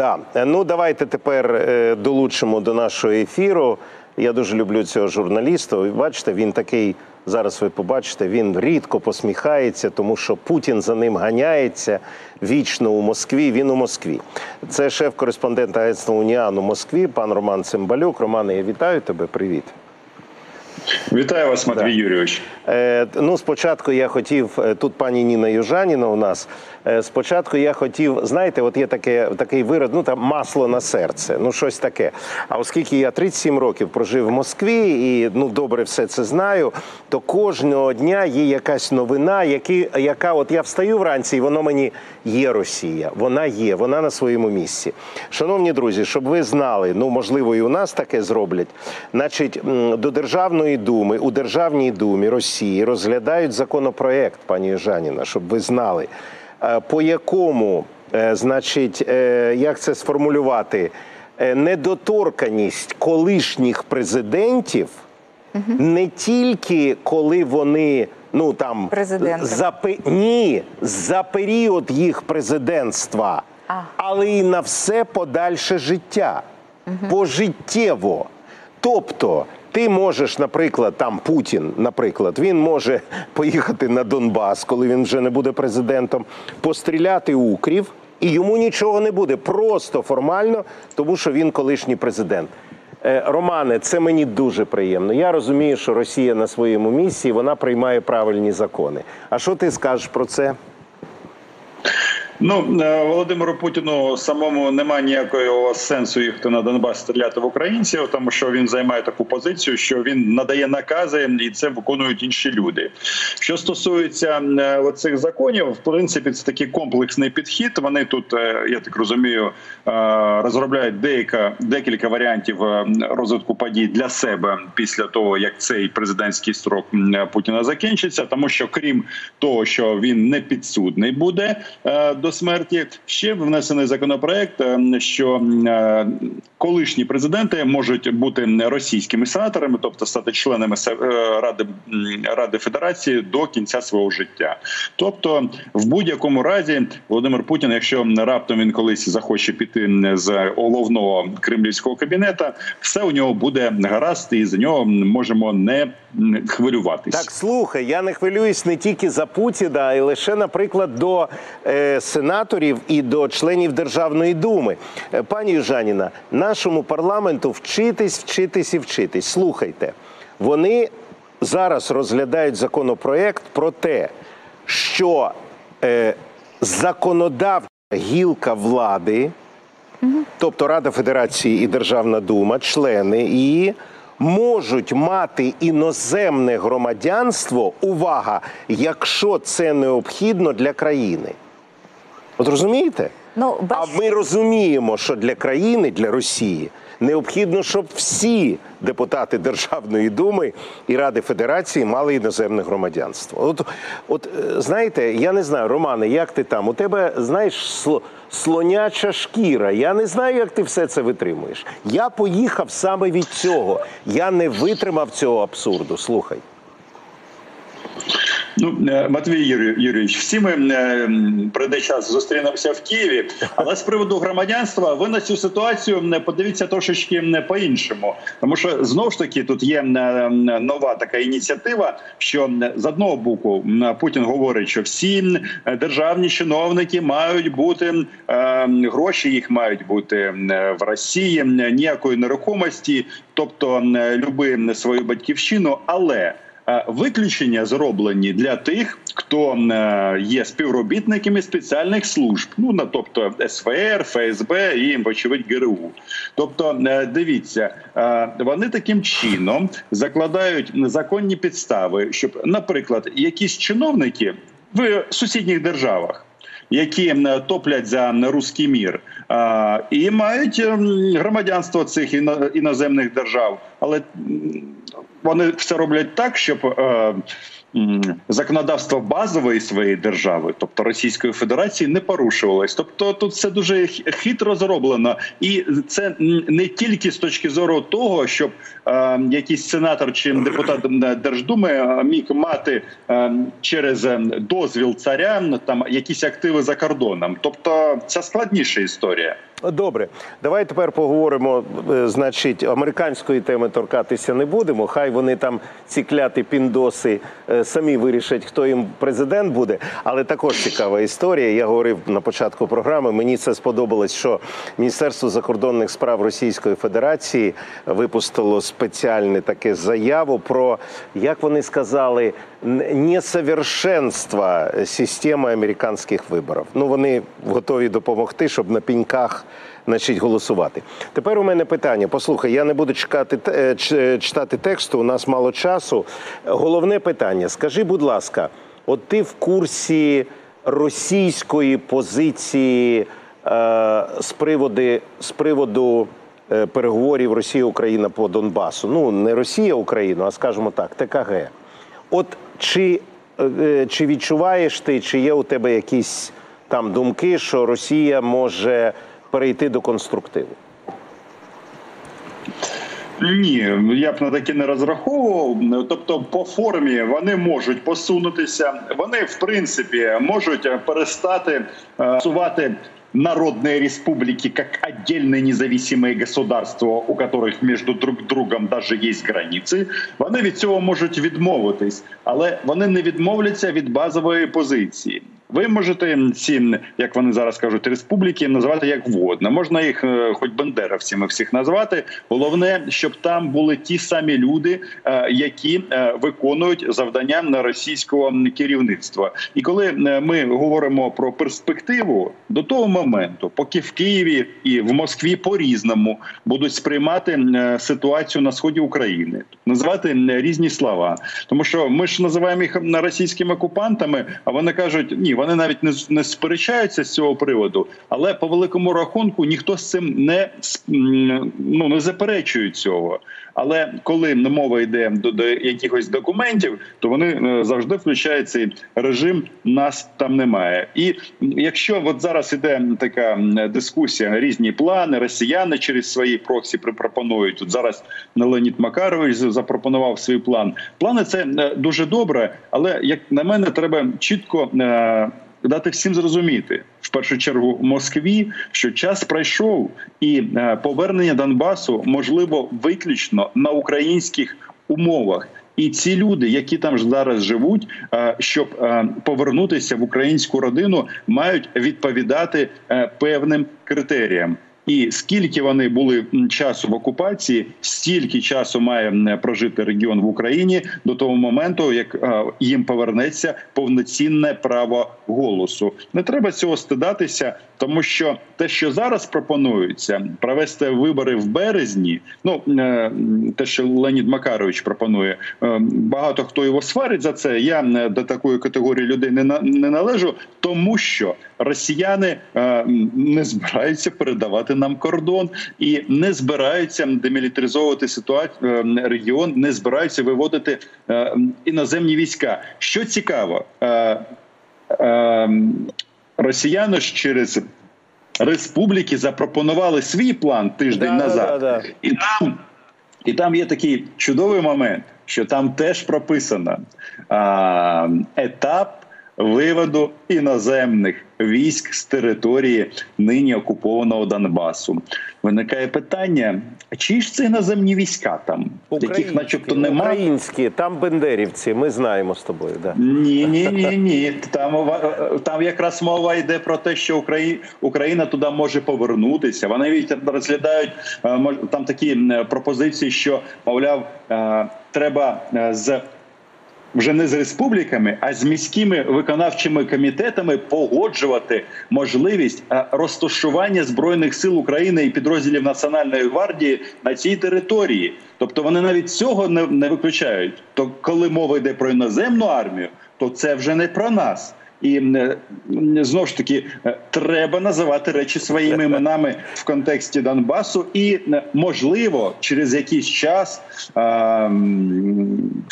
Да. Ну давайте тепер е, долучимо до нашого ефіру. Я дуже люблю цього журналіста. Ви бачите, він такий. Зараз ви побачите, він рідко посміхається, тому що Путін за ним ганяється вічно у Москві. Він у Москві. Це шеф-кореспондент агентства Уніан у Москві, пан Роман Цимбалюк. Романе, я вітаю тебе. Привіт. Вітаю вас, Матвій Да. Юрійович. Е, ну, спочатку я хотів е, тут пані Ніна Южаніна у нас. Е, спочатку я хотів, знаєте, от є таке такий вираз, ну там масло на серце, ну щось таке. А оскільки я 37 років прожив в Москві і ну добре все це знаю, то кожного дня є якась новина, які, яка от я встаю вранці, і воно мені є Росія. Вона є, вона на своєму місці. Шановні друзі, щоб ви знали, ну можливо, і у нас таке зроблять. Значить, до Державної думи у Державній думі Росії розглядають законопроект, пані Южаніна, щоб ви знали, по якому, е, значить, е, як це сформулювати, е, недоторканість колишніх президентів не тільки коли вони. Ну там Президентом. за ні, за період їх президентства, А. але і на все подальше життя. Пожиттєво. Тобто, ти можеш, наприклад, там Путін, наприклад, він може поїхати на Донбас, коли він вже не буде президентом, постріляти укрів, і йому нічого не буде. Просто формально, тому що він колишній президент. Е, Романе, це мені дуже приємно. Я розумію, що Росія на своєму місці, вона приймає правильні закони. А що ти скажеш про це? Ну е, Володимиру Путіну самому немає ніякого сенсу їхати на Донбас стріляти в українців, тому що він займає таку позицію, що він надає накази, і це виконують інші люди. Що стосується е, оцих законів, в принципі, це такий комплексний підхід. Вони тут, е, я так розумію, розробляють деяка декілька варіантів розвитку подій для себе після того, як цей президентський строк Путіна закінчиться, тому що крім того, що він не підсудний буде е, до смерті, ще внесений законопроект, е, що е, колишні президенти можуть бути російськими сенаторами, тобто стати членами е, ради ради федерації до кінця свого життя. Тобто, в будь-якому разі, Володимир Путін, якщо раптом він колись захоче піти з головного кремлівського кабінета, все у нього буде гаразд, і за нього можемо не м, хвилюватись. Так, слухай, я не хвилююсь не тільки за Путіна, й лише, наприклад, до е, сенаторів і до членів Державної думи. Е, пані Южаніна, нашому парламенту вчитись, вчитись і вчитись. Слухайте, вони зараз розглядають законопроект про те, що е, законодавча гілка влади тобто Рада Федерації і Державна дума, члени її можуть мати іноземне громадянство. Увага, якщо це необхідно для країни. От розумієте? Ну, А ми розуміємо, що для країни, для Росії, необхідно, щоб всі депутати Державної думи і Ради Федерації мали іноземне громадянство. От, от е, знаєте, я не знаю, Романе, як ти там? У тебе знаєш сло- слоняча шкіра. Я не знаю, як ти все це витримуєш. Я поїхав саме від цього. Я не витримав цього абсурду. Слухай. Ну, е, Матвій Юрій, Юрійович, всі ми е, прийде час зустрінемося в Києві. Але з приводу громадянства, ви на цю ситуацію подивіться трошечки м, по-іншому, тому що знову ж таки тут є м, нова така ініціатива. Що з одного боку Путін говорить, що всі державні чиновники мають бути е, гроші, їх мають бути в Росії, ніякої нерухомості, тобто люби свою батьківщину, але Е, Виключення зроблені для тих, хто е, є співробітниками спеціальних служб, ну на тобто СВР, ФСБ і вочевидь ГРУ. Тобто, е, дивіться, е, вони таким чином закладають законні підстави, щоб, наприклад, якісь чиновники в сусідніх державах. Які топлять за руський мір і мають громадянство цих іно- іноземних держав, але вони все роблять так, щоб е, законодавство базової своєї держави, тобто Російської Федерації, не порушувалось. Тобто тут все дуже хитро зроблено, і це не тільки з точки зору того, щоб е, якийсь сенатор чи депутат Держдуми е, міг мати е, через е, дозвіл царя там якісь активи за кордоном. Тобто це складніша історія. Добре, давай тепер поговоримо. е, Значить, американської теми торкатися не будемо. Хай вони там ці кляті піндоси е, самі вирішать, хто їм президент буде. Але також цікава історія. Я говорив на початку програми. Мені це сподобалось, що Міністерство закордонних справ Російської Федерації випустило спеціальне таке заяву про як вони сказали н- несовершенство системи американських виборів. Ну вони готові допомогти, щоб на піньках значить, голосувати. Тепер у мене питання. Послухай, я не буду чекати е, читати тексту. У нас мало часу. Головне питання: скажи, будь ласка, от ти в курсі російської позиції е, з приводу з приводу е, переговорів Росія Україна по Донбасу? Ну не Росія Україна, а скажімо так, ТКГ. От чи, е, чи відчуваєш ти, чи є у тебе якісь там думки, що Росія може перейти до конструктиву? Ні, я б на таке не розраховував. Тобто, по формі вони можуть посунутися. Вони, в принципі, можуть перестати е, сувати народные республики как отдельные независимые государства, у которых между друг другом даже є границі. Вони від цього можуть відмовитись, але вони не відмовляться від базової позиції. Ви можете ці, як вони зараз кажуть, республіки називати як вгодно. Можна їх е, хоч бандеровцями всіх назвати. Головне, щоб там були ті самі люди, е, які е, виконують завдання на російського керівництва. І коли ми говоримо про перспективу до того моменту, поки в Києві і в Москві по різному будуть сприймати ситуацію на сході України, називати різні слова, тому що ми ж називаємо їх російськими окупантами, а вони кажуть, ні, вони навіть не, не сперечаються з цього приводу, але по великому рахунку ніхто з цим не ну не заперечує цього. Але коли мова йде до, до якихось документів, то вони е, завжди включають цей режим. Нас там немає. І якщо от зараз іде така дискусія, різні плани, росіяни через свої проксі припропонують. Тут зараз Леонід Макарович запропонував свій план. Плани це е, дуже добре, але як на мене, треба чітко. Дати всім зрозуміти в першу чергу Москві, що час пройшов, і е, повернення Донбасу можливо виключно на українських умовах. І ці люди, які там зараз живуть, е, щоб е, повернутися в українську родину, мають відповідати певним критеріям. І скільки вони були часу в окупації, стільки часу має прожити регіон в Україні до того моменту, як е, їм повернеться повноцінне право голосу. Не треба цього стидатися, тому що те, що зараз пропонується, провести вибори в березні. Ну е, те, що Леонід Макарович пропонує, е, багато хто його сварить за це. Я до такої категорії людей не на- не належу, тому що росіяни не збираються передавати нам кордон і не збираються демілітаризовувати ситуацію регіон, не збираються виводити е, іноземні війська. Що цікаво, е, е, росіяни ж через республіки запропонували свій план тиждень да, назад, да, да. і там. І там є такий чудовий момент, що там теж прописано а, етап виводу іноземних військ з території нині окупованого Донбасу. Виникає питання: а чиї ж це іноземні війська там, яких, начебто, немає? Українські, там бендерівці, ми знаємо з тобою. Да. Ні, ні, ні, ні. Там там якраз мова йде про те, що Украї- Україна туди може повернутися. Вони навіть розглядають е, там такі пропозиції, що мовляв, е, треба е, з. Вже не з республіками, а з міськими виконавчими комітетами погоджувати можливість е, розташування збройних сил України і підрозділів Національної гвардії на цій території. Тобто вони навіть цього не, не виключають. То коли мова йде про іноземну армію, то це вже не про нас. І е, знову ж таки е, треба називати речі своїми іменами в контексті Донбасу, і можливо, через якийсь час,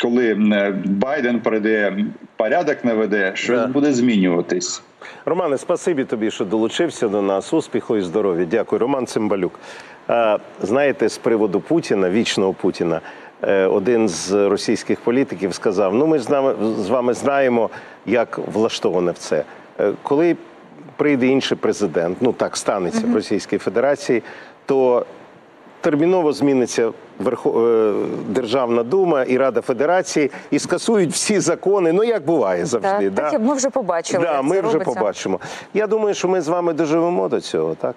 коли е, Байден прийде порядок наведе, щось Да. буде змінюватись. Романе, спасибі тобі, що долучився до нас. Успіху і здоров'я. Дякую. Роман Цимбалюк. Знаєте, з приводу Путіна, вічного Путіна, один з російських політиків сказав: ну, ми ж з нами з вами знаємо, як влаштоване в це. Е, Коли прийде інший президент, ну так станеться в Російській Федерації, то терміново зміниться е, Державна дума і Рада Федерації і скасують всі закони. Ну як буває завжди. Так, так, ми вже побачили. Да, ми вже побачимо. Я думаю, що ми з вами доживемо до цього, так?